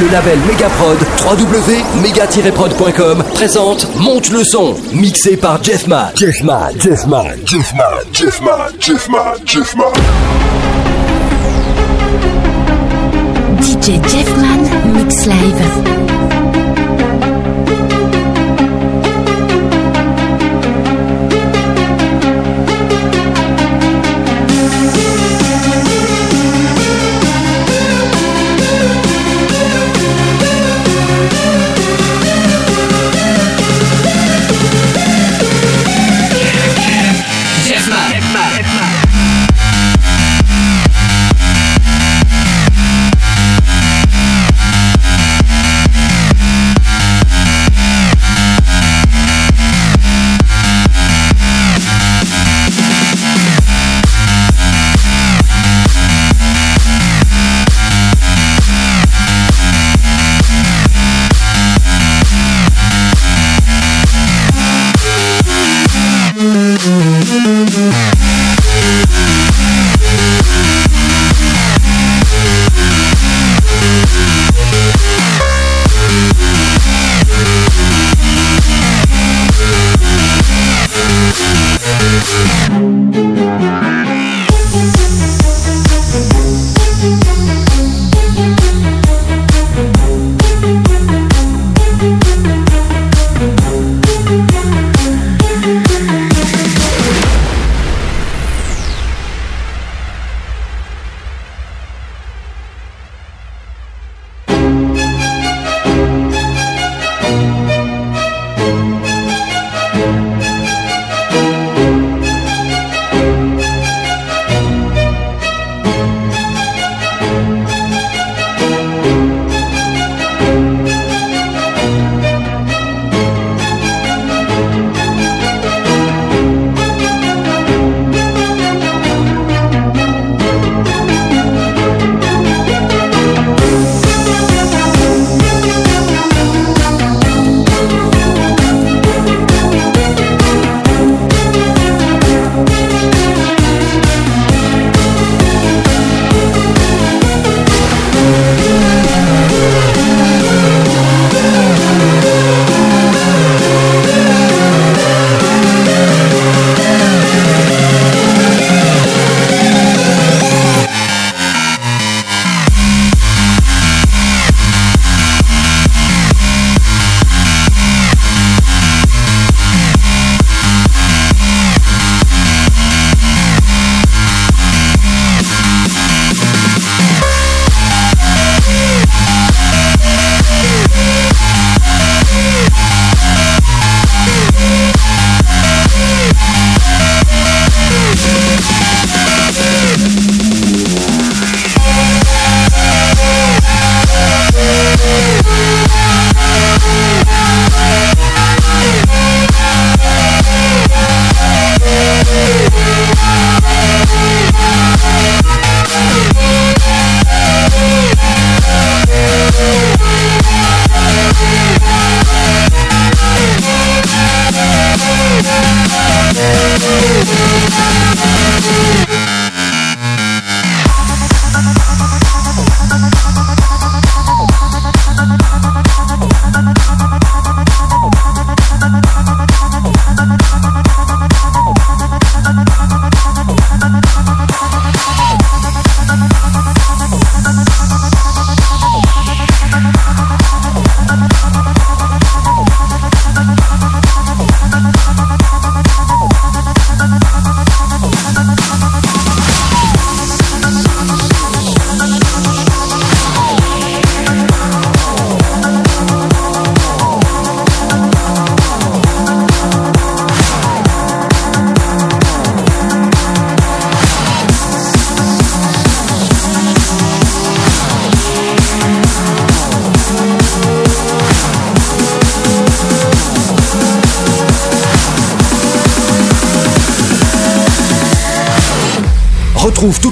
Le label Megaprod, www.mega-prod.com présente Monte le son, mixé par Jeffman. Jeffman, Jeffman, Jeffman, Jeffman, Jeffman, Jeffman. DJ Jeffman Mix Live.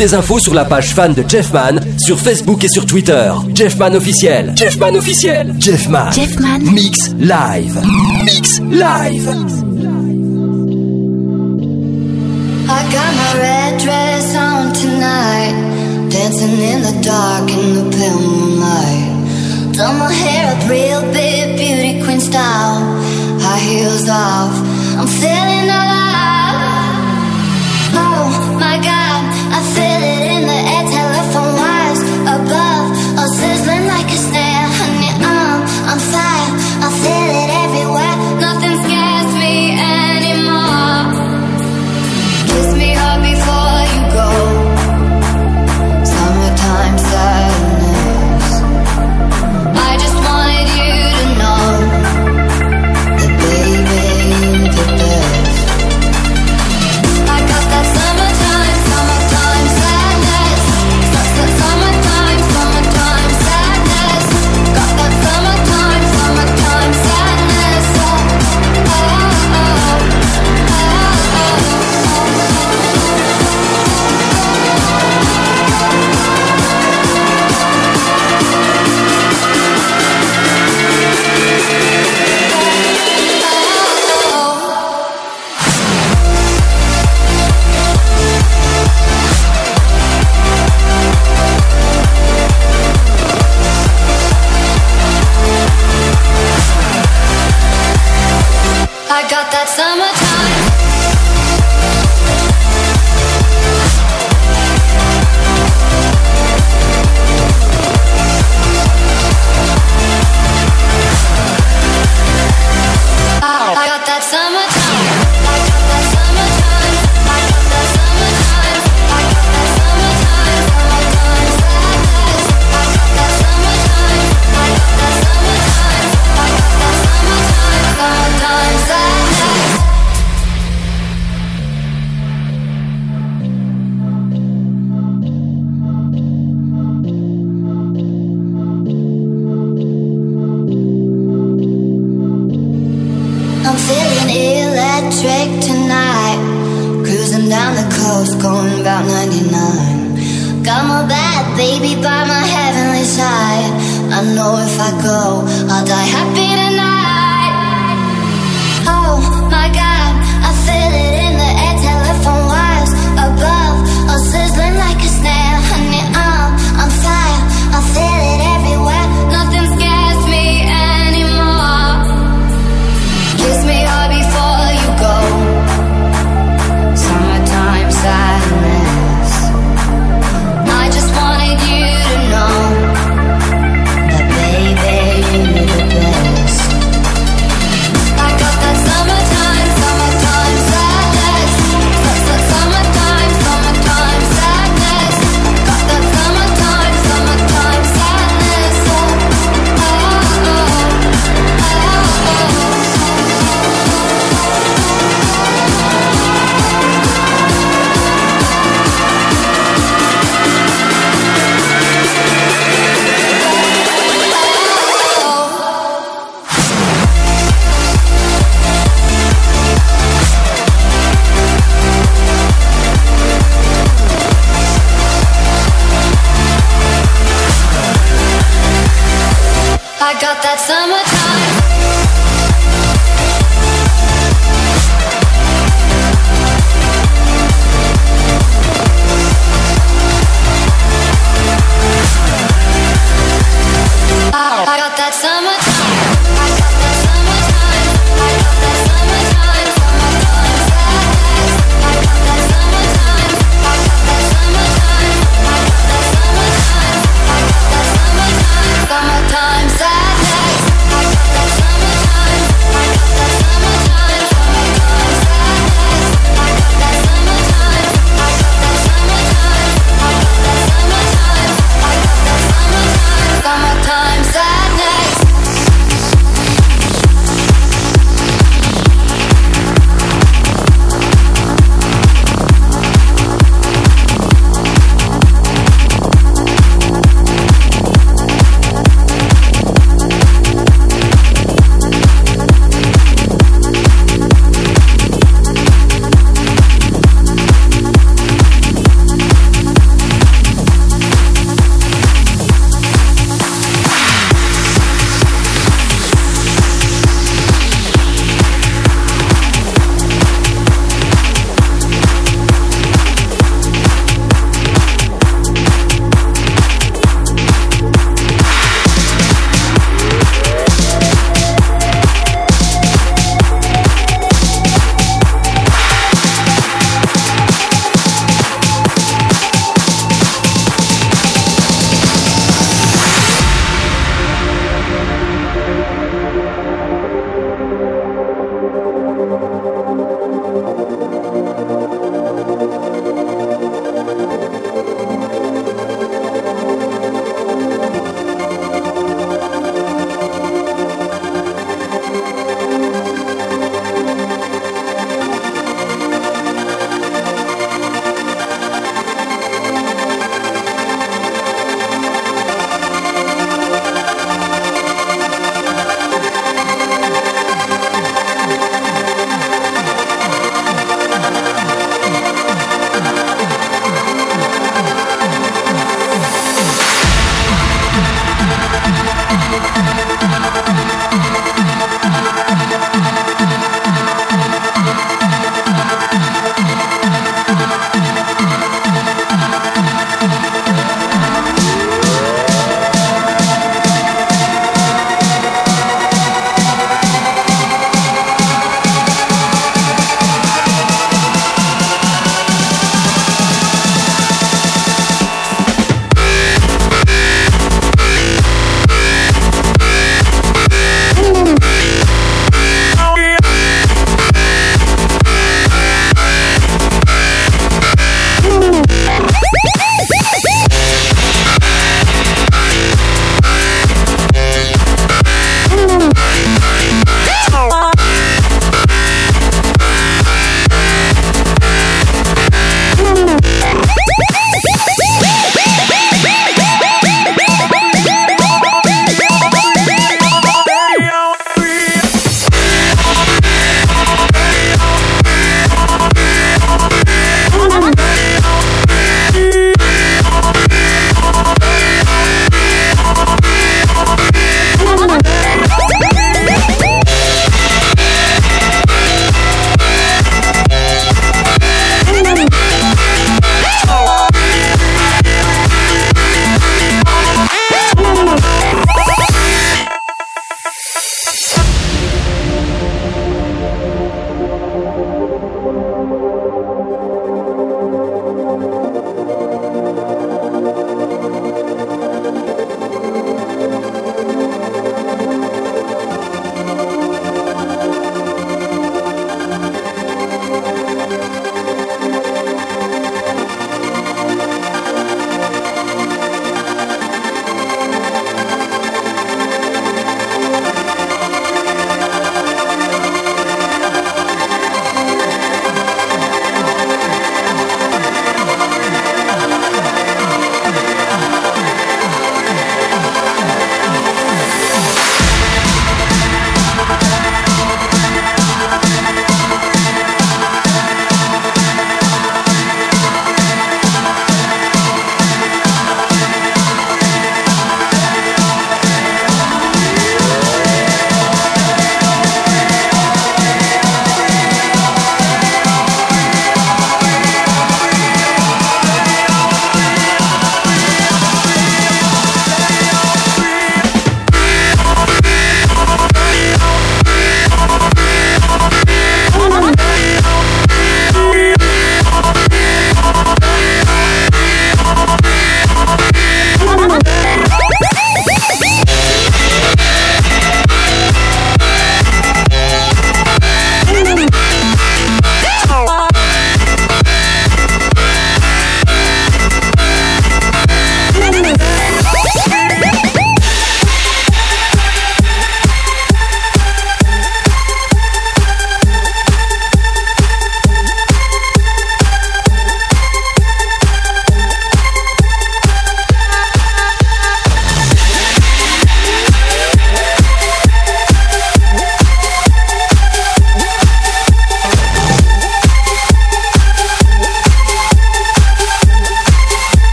Les infos sur la page fan de Jeffman sur Facebook et sur Twitter. Jeffman officiel. Jeffman officiel. Jeffman. Jeffman. Mix live. Mix live. I got my red dress on tonight, dancing in the dark in the pale moonlight. Summer hair up real big, beauty queen style. High heels off, I'm feeling alive.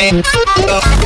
And!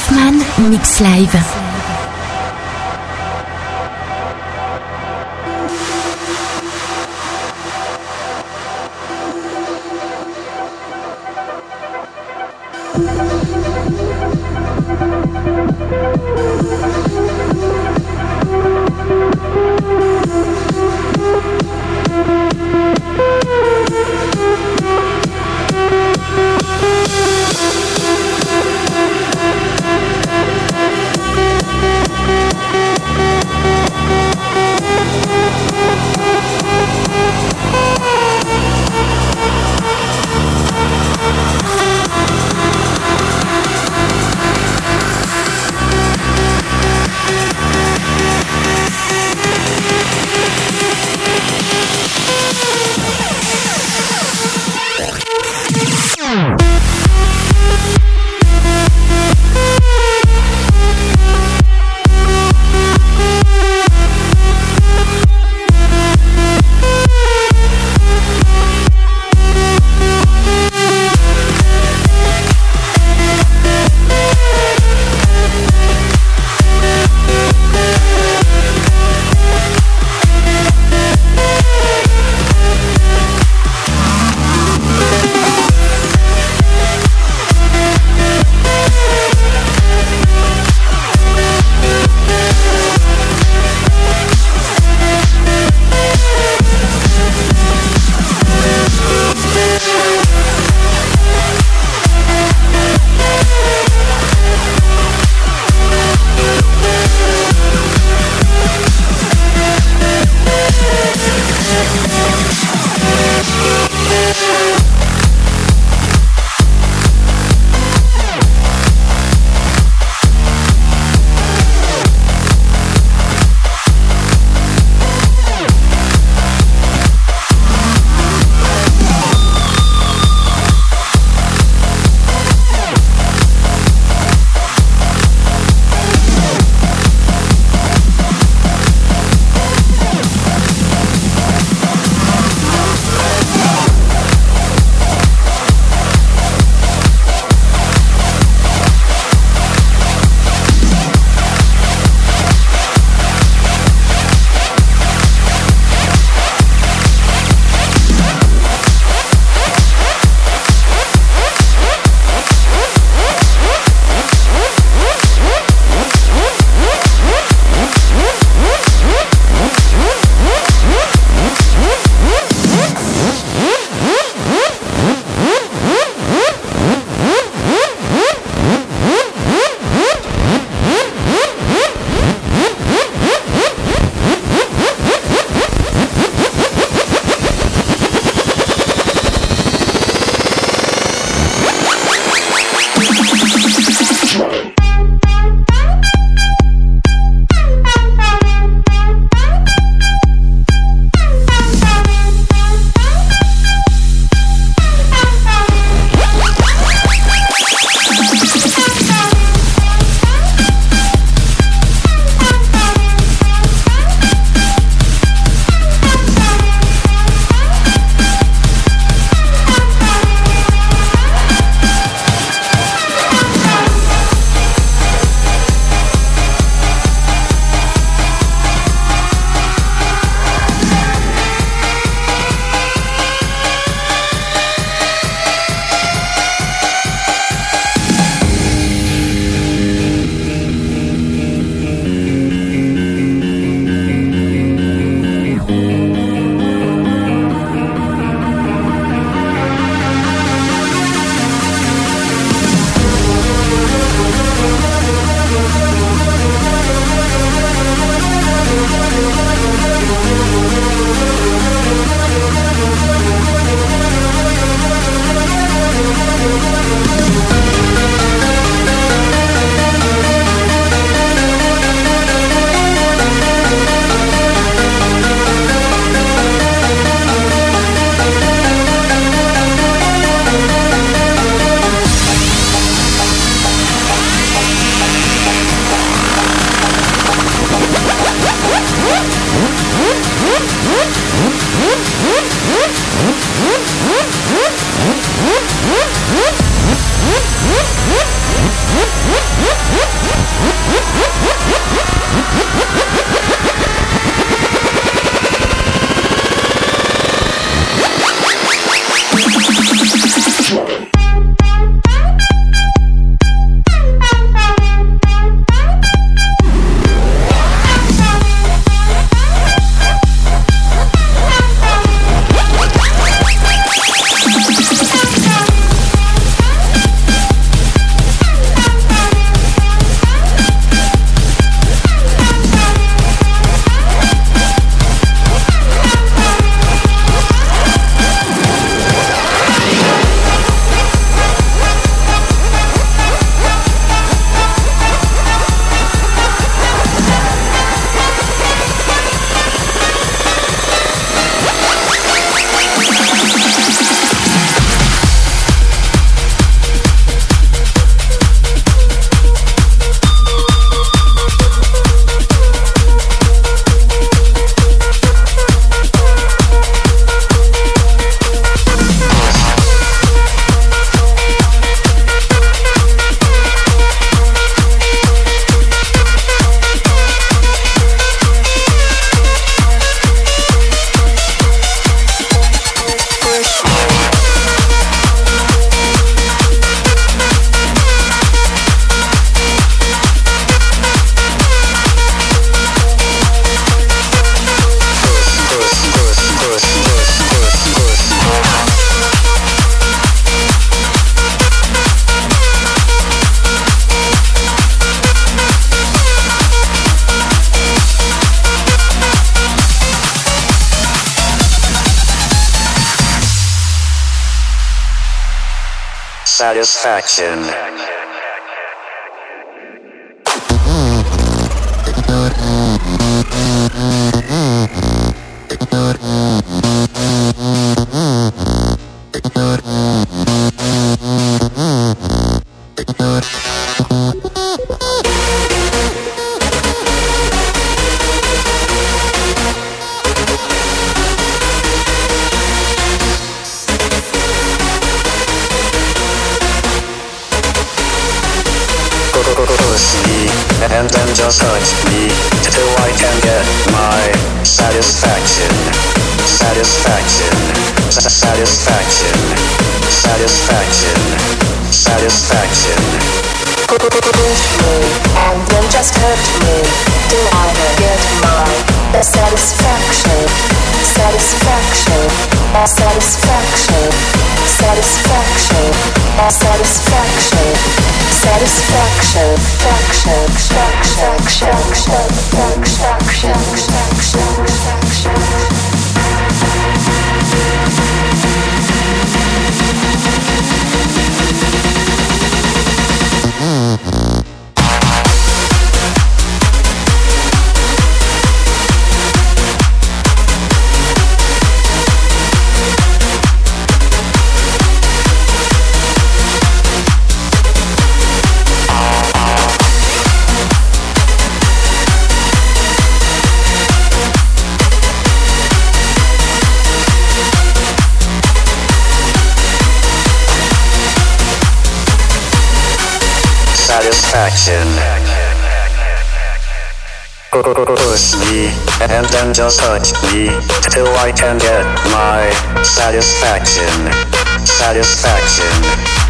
DJ Jeffman Mix Live.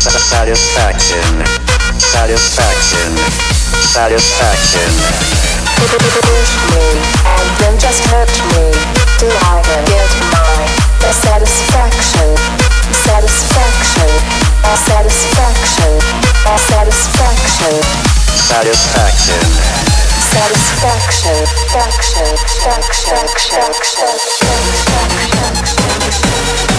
Satisfaction. Satisfaction. Satisfaction. Push me and then just hurt me Do I get my satisfaction. Satisfaction. Satisfaction. Satisfaction. Satisfaction. Satisfaction. Satisfaction. Satisfaction. Satisfaction. Satisfaction.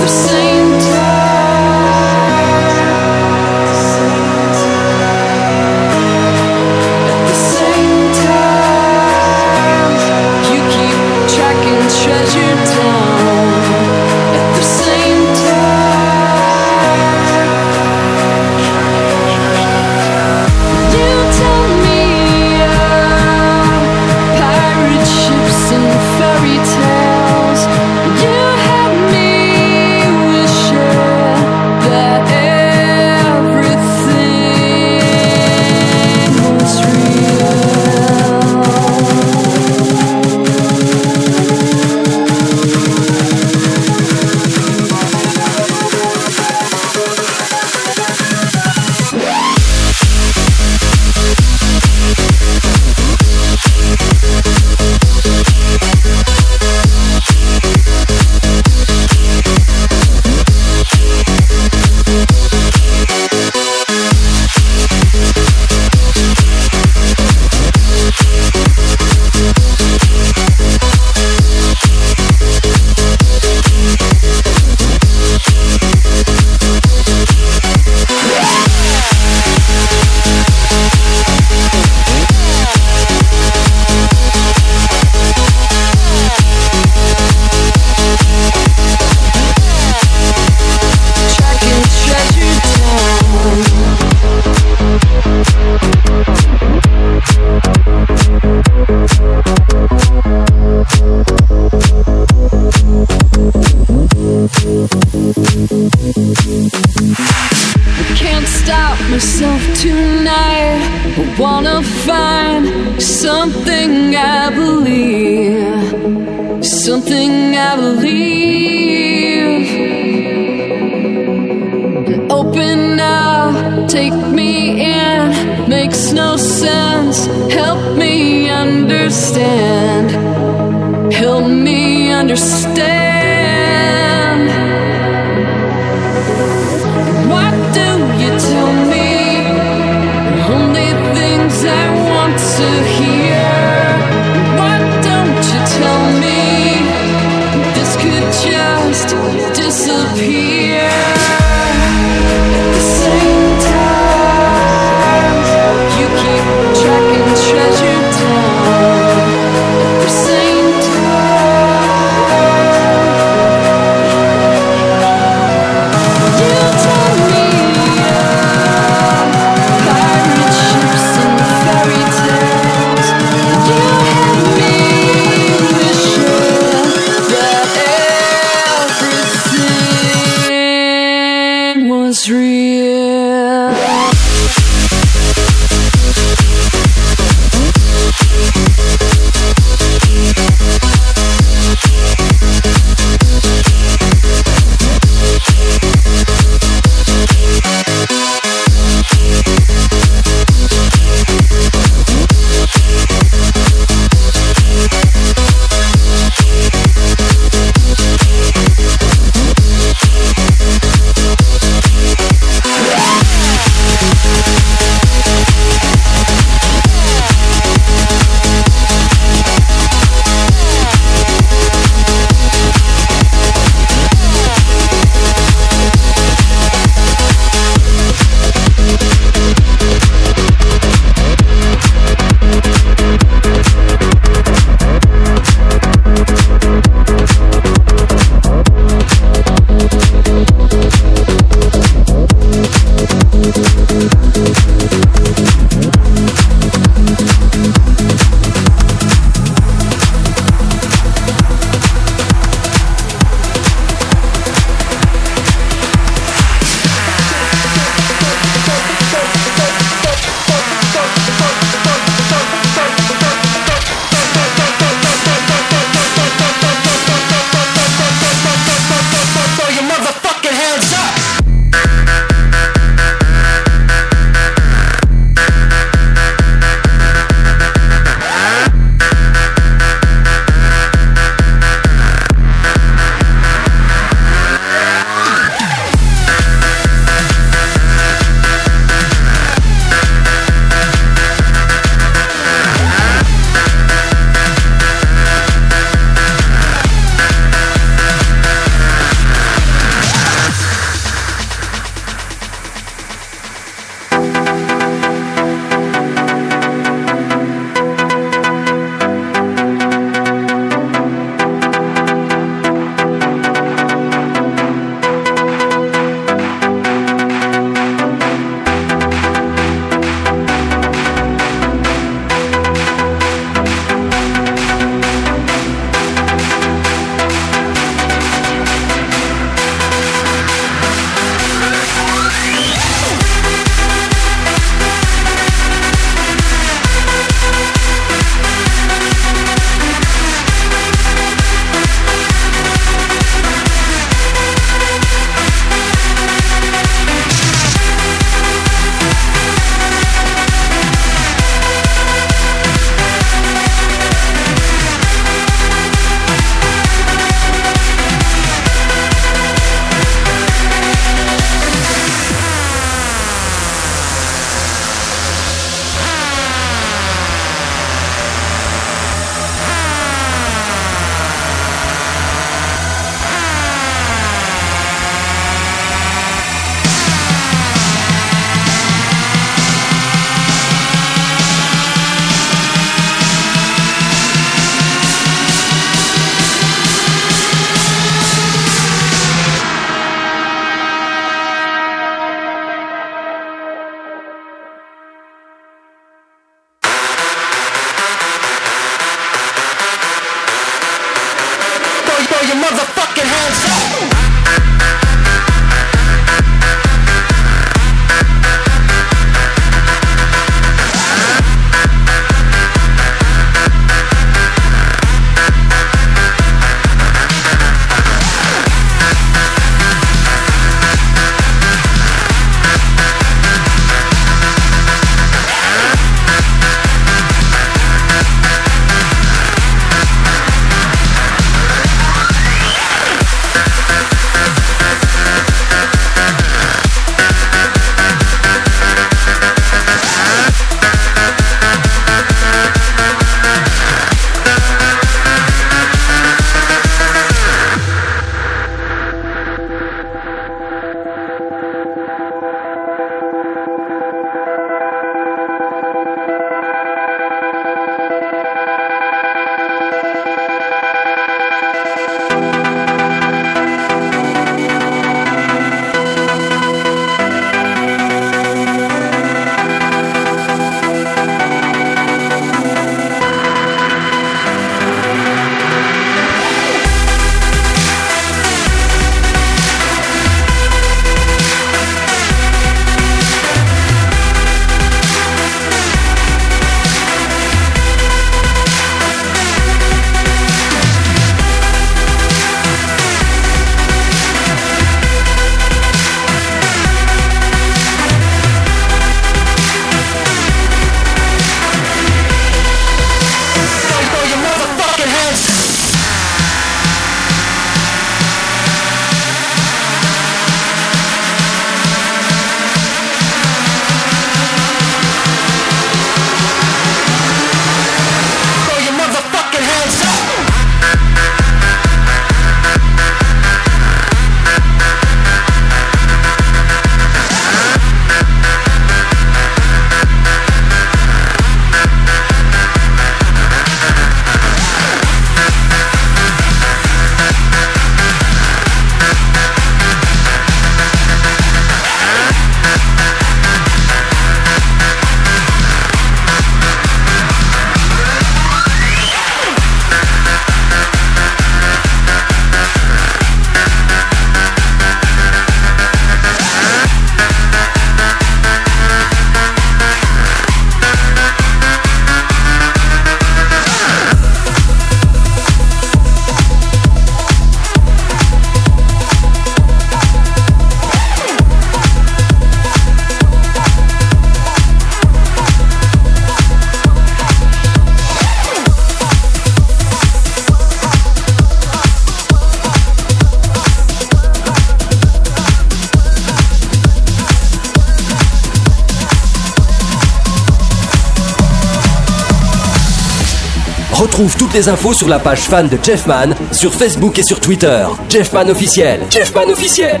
Les infos sur la page fan de Jeffman sur Facebook et sur Twitter. Jeffman officiel. Jeffman officiel.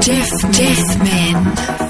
Jeff.